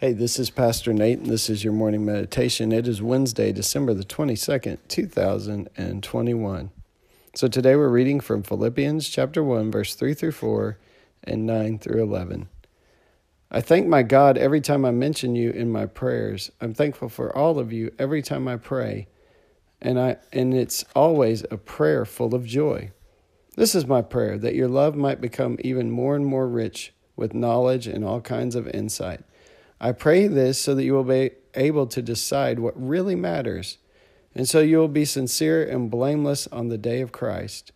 Hey, this is Pastor Nate, and this is your morning meditation. It is Wednesday, December the 22nd, 2021. So today we're reading from Philippians chapter 1, verse 3 through 4 and 9 through 11. I thank my God every time I mention you in my prayers. I'm thankful for all of you every time I pray, and I and it's always a prayer full of joy. This is my prayer that your love might become even more and more rich with knowledge and all kinds of insight I pray this so that you will be able to decide what really matters, and so you will be sincere and blameless on the day of Christ.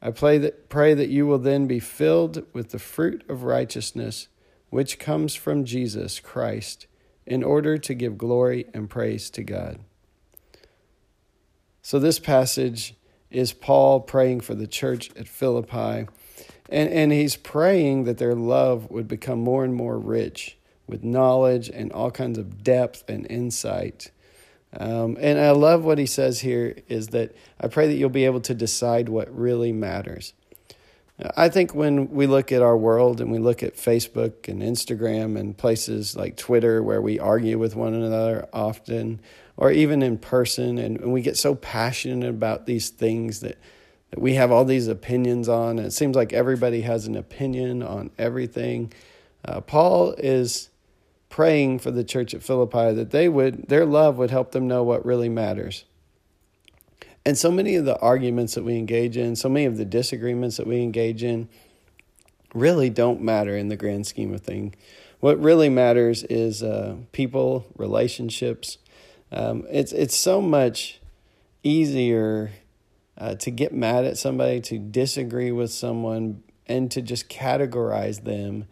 I pray that, pray that you will then be filled with the fruit of righteousness which comes from Jesus Christ, in order to give glory and praise to God. So, this passage is Paul praying for the church at Philippi, and, and he's praying that their love would become more and more rich with knowledge and all kinds of depth and insight. Um, and I love what he says here is that I pray that you'll be able to decide what really matters. I think when we look at our world and we look at Facebook and Instagram and places like Twitter where we argue with one another often, or even in person, and, and we get so passionate about these things that, that we have all these opinions on, it seems like everybody has an opinion on everything. Uh, Paul is praying for the church at Philippi that they would their love would help them know what really matters. And so many of the arguments that we engage in, so many of the disagreements that we engage in really don't matter in the grand scheme of things. What really matters is uh, people, relationships. Um, it's it's so much easier uh, to get mad at somebody, to disagree with someone, and to just categorize them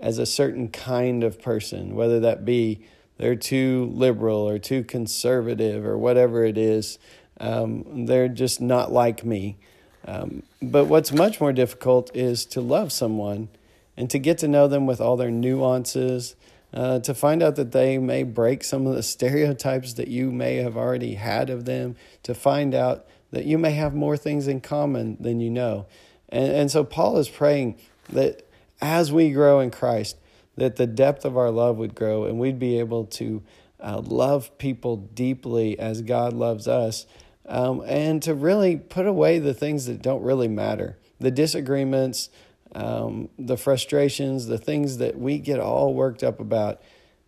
as a certain kind of person, whether that be they're too liberal or too conservative or whatever it is. Um, they're just not like me. Um, but what's much more difficult is to love someone and to get to know them with all their nuances, uh, to find out that they may break some of the stereotypes that you may have already had of them, to find out that you may have more things in common than you know. And, and so Paul is praying that as we grow in Christ, that the depth of our love would grow and we'd be able to uh, love people deeply as God loves us um, and to really put away the things that don't really matter the disagreements, um, the frustrations, the things that we get all worked up about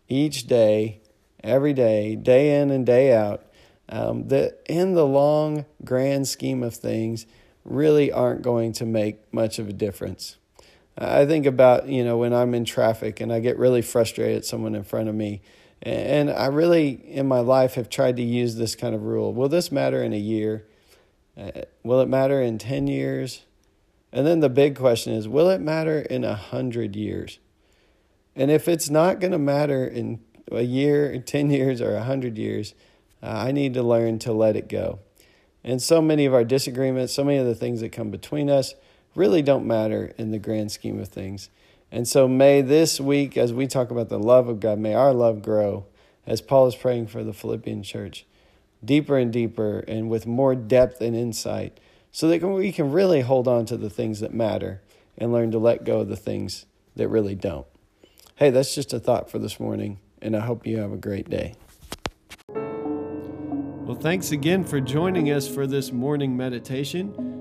each day, every day, day in and day out. Um, that in the long, grand scheme of things really aren't going to make much of a difference. I think about, you know, when I'm in traffic and I get really frustrated at someone in front of me. And I really, in my life, have tried to use this kind of rule. Will this matter in a year? Uh, will it matter in 10 years? And then the big question is will it matter in a 100 years? And if it's not going to matter in a year, 10 years, or a 100 years, uh, I need to learn to let it go. And so many of our disagreements, so many of the things that come between us, really don't matter in the grand scheme of things. And so, may this week, as we talk about the love of God, may our love grow as Paul is praying for the Philippian church deeper and deeper and with more depth and insight so that we can really hold on to the things that matter and learn to let go of the things that really don't. Hey, that's just a thought for this morning, and I hope you have a great day. Well, thanks again for joining us for this morning meditation.